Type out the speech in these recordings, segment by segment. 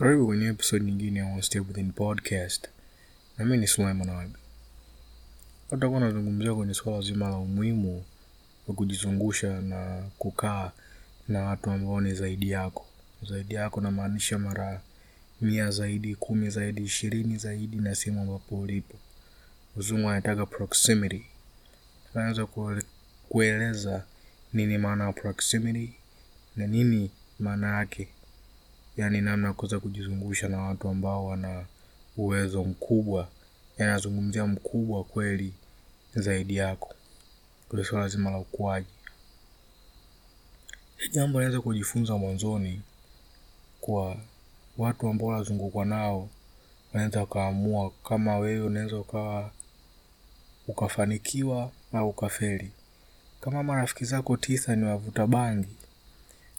Karibu kwenye episode nyingine ya One Step Within podcast, na ni Sulaiman Abi. Tutakuwa nazungumzia kwenye swala zima la umuhimu wa kujizungusha na kukaa na watu ambao ni zaidi yako. Zaidi yako namaanisha mara mia zaidi, kumi zaidi, ishirini zaidi na sehemu ambapo ulipo. Uzungu anataka proximity. Naweza kueleza nini maana ya proximity na nini maana yake yani namna ya kuweza kujizungusha na watu ambao wana uwezo mkubwa, yanazungumzia mkubwa kweli zaidi yako kule swala zima la ukuaji. Jambo naweza kujifunza mwanzoni kwa watu ambao wanazungukwa nao, wanaweza wakaamua kama wewe unaweza ukawa ukafanikiwa au ukafeli. Kama marafiki zako tisa ni wavuta bangi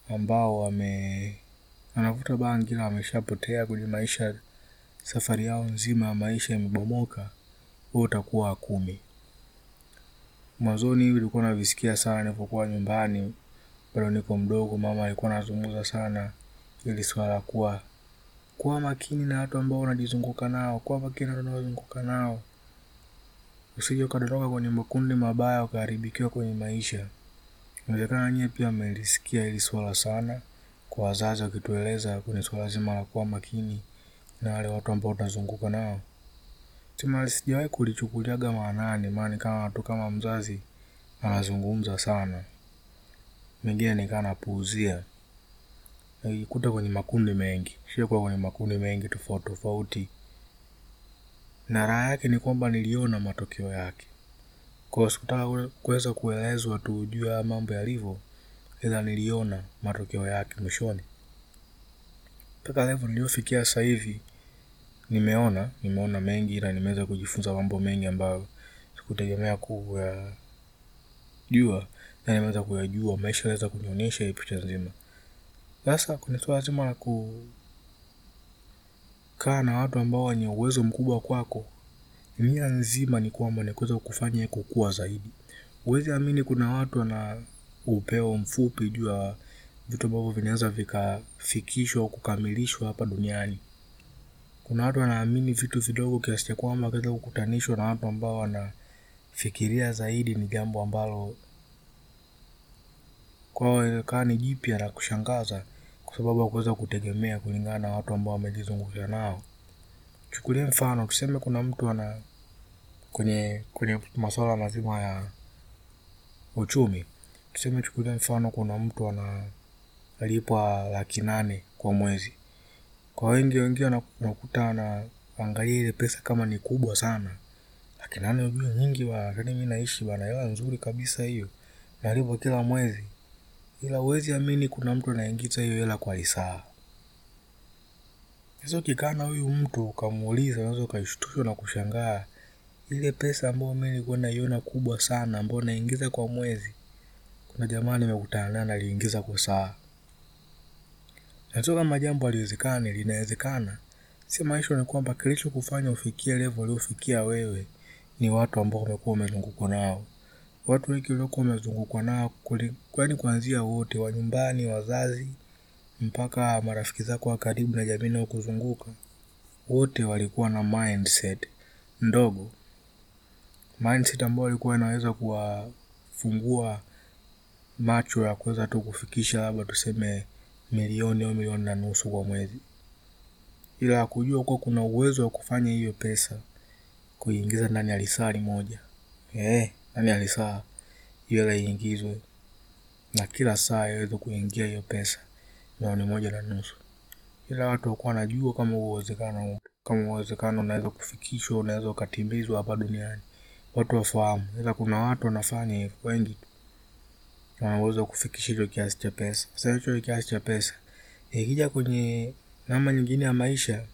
ambao wame anavuta bangi na ameshapotea kwenye maisha, safari yao nzima ya maisha imebomoka, wewe utakuwa wa kumi. Mwanzoni hivi nilikuwa navisikia sana nilipokuwa nyumbani, bado niko mdogo, mama alikuwa anazungumza sana ili swala kuwa kuwa makini na watu ambao unajizunguka nao, kuwa makini na watu unaozunguka nao, usije ukadondoka kwenye makundi mabaya ukaharibikiwa kwenye maisha. Inawezekana nyie pia mmelisikia hili swala sana kwa wazazi wakitueleza kwenye swala zima la kuwa makini na wale watu ambao tunazunguka nao. Sema sijawahi kulichukuliaga maanani, maana kama watu kama mzazi anazungumza sana, mengine nikaa napuuzia. Najikuta kwenye makundi mengi, shakuwa kwenye makundi mengi tofauti tofauti, na raha yake ni kwamba niliona matokeo yake. Kwa sikutaka kuweza kuelezwa tu juu ya mambo yalivyo, ila niliona matokeo yake mwishoni. Mpaka level niliyofikia sasa hivi nimeona nimeona mengi na nimeweza kujifunza mambo mengi ambayo sikutegemea kuyajua na nimeweza kuyajua. Maisha naweza kunionyesha hii picha nzima. Sasa kwenye swala zima la kukaa na watu ambao wenye uwezo mkubwa kwako, nia nzima ni kwamba ni kuweza kufanya kukua zaidi. Huwezi amini kuna watu wana upeo mfupi juu ya vitu ambavyo vinaweza vikafikishwa kukamilishwa hapa duniani. Kuna watu wanaamini vitu vidogo kiasi cha kwamba wakiweza kukutanishwa na watu ambao wanafikiria zaidi ni jambo ambalo kwao inakaa ni jipya la kushangaza kwa sababu hakuweza kutegemea kulingana na watu ambao wamejizungusha nao. Chukulia mfano, tuseme kuna mtu ana kwenye kwenye masuala mazima ya uchumi, tuseme chukulia mfano kuna mtu analipwa laki nane kwa mwezi. Kwa wengi wengi unakuta anaangalia ile pesa kama ni kubwa sana. Laki nane ujue nyingi bana, mimi naishi bana, hela nzuri kabisa hiyo, nalipwa kila mwezi. Ila uwezi amini kuna mtu anaingiza hiyo hela kwa lisaa. Sasa ukikaa na huyu mtu ukamuuliza, unaweza ukaishtushwa na kushangaa ile pesa ambayo mi nilikuwa naiona kubwa sana ambayo naingiza kwa mwezi, kuna jamaa nimekutana naye analiingiza kwa saa. Kama jambo haliwezekani, linawezekana. Si maisha ni kwamba kilichokufanya ufikie level uliofikia wewe ni watu ambao umekuwa umezungukwa nao. Watu wengi uliokuwa umezungukwa nao, kwani kuanzia wote wa nyumbani, wazazi, mpaka marafiki zako wa karibu na jamii inayokuzunguka, wote walikuwa na mindset ndogo, mindset ambayo ilikuwa inaweza kuwafungua macho ya kuweza tu kufikisha labda tuseme milioni au milioni na nusu kwa mwezi, ila kujua kuwa kuna uwezo wa kufanya hiyo pesa kuingiza ndani ya lisali moja eh, ndani ya lisaa hela iingizwe na kila saa iweze kuingia hiyo pesa milioni moja na nusu, ila watu wakuwa wanajua kama uwezekano kama uwezekano unaweza kufikishwa, unaweza ukatimizwa hapa duniani, watu wafahamu. Ila kuna watu wanafanya hivyo wengi wana uwezo wa kufikisha hicho kiasi cha pesa. Sasa hicho kiasi cha pesa ikija kwenye namna nyingine ya maisha,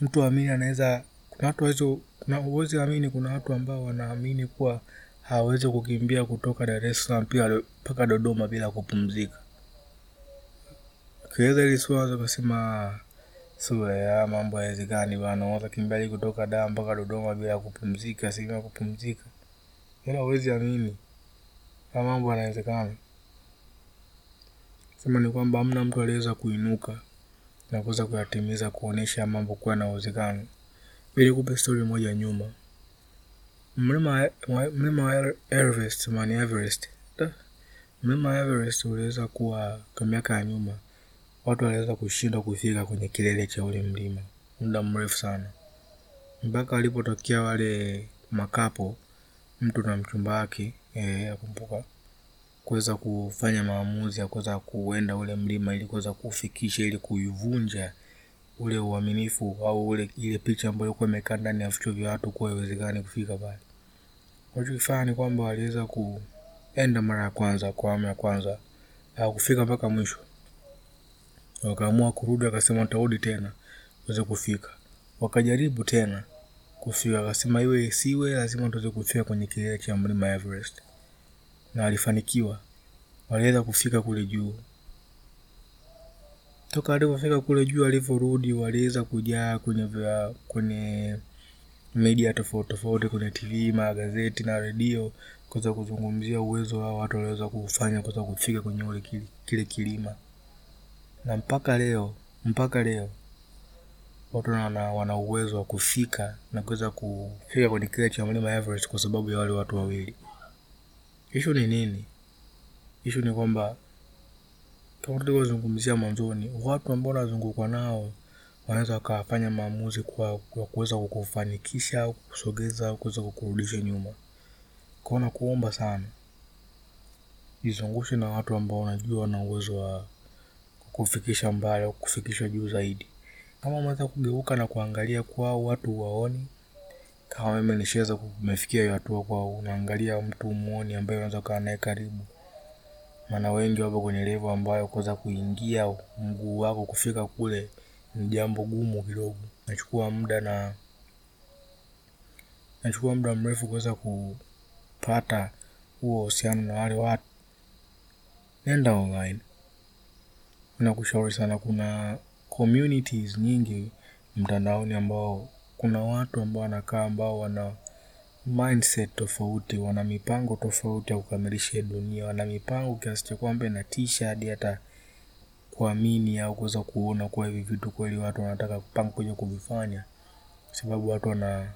mtu amini anaweza, kuna watu wawezo, kuna uwezi amini, kuna watu ambao wanaamini kuwa hawezi kukimbia kutoka Dar es Salaam pia mpaka Dodoma bila kupumzika. Ukiweza hili swala ukasema sura ya mambo hayawezekani bana, unaweza kimbia kutoka Dar mpaka Dodoma bila kupumzika, bila kupumzika. Ila huwezi amini kama mambo yanawezekana. Sema ni kwamba hamna mtu aliweza kuinuka na kuweza kuyatimiza, kuonesha mambo kuwa na uwezekano. Ili kupe stori moja nyuma, mlima wa Everest, mani Everest, mlima wa Everest uliweza kuwa kwa miaka ya nyuma, watu waliweza kushindwa kufika kwenye kilele cha ule mlima muda mrefu sana, mpaka walipotokea wale makapo, mtu na mchumba wake, eh, akumbuka kuweza kufanya maamuzi ya kuweza kuenda ule mlima ili kuweza kufikisha ili kuivunja ule uaminifu au ule ile picha ambayo ilikuwa imekaa ndani ya vichwa vya watu kuwa iwezekani kufika pale. Walichokifanya ni kwamba waliweza kuenda mara ya kwanza kwa awamu ya kwanza au kufika mpaka mwisho, wakaamua kurudi, wakasema watarudi tena tuweze kufika. Wakajaribu tena kufika, wakasema iwe isiwe, lazima tuweze kufika kwenye kilele cha mlima Everest, na walifanikiwa, waliweza kufika kule juu. Toka alipofika kule juu, alivyorudi waliweza kujaa kwenye vya kwenye media tofauti tofauti, kwenye TV, magazeti na redio, kuweza kuzungumzia uwezo wao watu waliweza kufanya kuweza kufika kwenye ule kile, kile kilima, na mpaka leo mpaka leo watu wana, wana uwezo wa kufika na kuweza kufika kwenye kile cha mlima Everest kwa sababu ya wale watu wawili. Ishu ni nini? Ishu ni kwamba kama tulivyozungumzia mwanzoni, watu ambao unazungukwa nao wanaweza wakafanya maamuzi kwa kuweza kukufanikisha au kusogeza au kuweza kukurudisha nyuma. Kwa na kuomba sana jizungushe na watu ambao unajua wana uwezo wa kukufikisha mbali au kukufikisha juu zaidi. Kama umeweza kugeuka na kuangalia kwao watu waoni, kama mimi nishaweza kumefikia hiyo hatua kwa unaangalia mtu muone ambaye unaweza kaa naye karibu maana wengi wapo kwenye level ambayo kuweza kuingia mguu wako kufika kule ni jambo gumu kidogo, nachukua muda na nachukua muda mrefu kuweza kupata huo uhusiano na wale watu. Nenda online, nakushauri sana. Kuna communities nyingi mtandaoni ambao kuna watu ambao wanakaa ambao wana mindset tofauti, wana mipango tofauti ya kukamilisha dunia, wana mipango kiasi cha kwamba inatisha hadi hata kuamini au kuweza kuona kuwa hivi vitu kweli watu wanataka kupanga kuja kuvifanya, sababu watu wana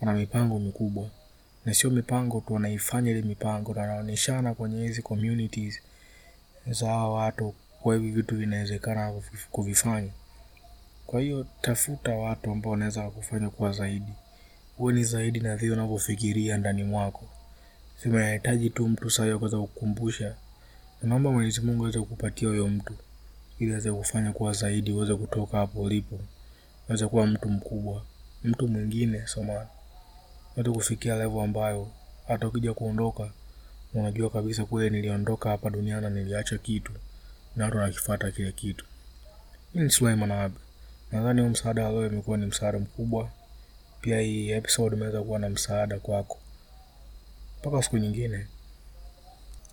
wana mipango mikubwa, na sio mipango tu, wanaifanya ile mipango na wanaonyeshana kwenye hizi communities za hawa watu kwa hivi vitu vinawezekana kuvifanya. Kwa hiyo tafuta watu ambao wanaweza wakufanya kuwa zaidi Uwe ni zaidi na vile unavyofikiria ndani mwako. Sema nahitaji tu mtu sahihi kuweza kukumbusha. Naomba Mwenyezi Mungu aweze kukupatia huyo mtu ili aweze kufanya kuwa zaidi, uweze kutoka hapo ulipo, uweze kuwa mtu mkubwa, mtu mwingine somani, uweze kufikia level ambayo hata ukija kuondoka unajua kabisa kule niliondoka hapa duniani, niliacha kitu na watu wanakifuata kile kitu. Hii ni Suleiman Abe. Nadhani huu msaada wa leo imekuwa ni msaada mkubwa. Pia hii episode imeweza kuwa na msaada kwako. Mpaka siku nyingine.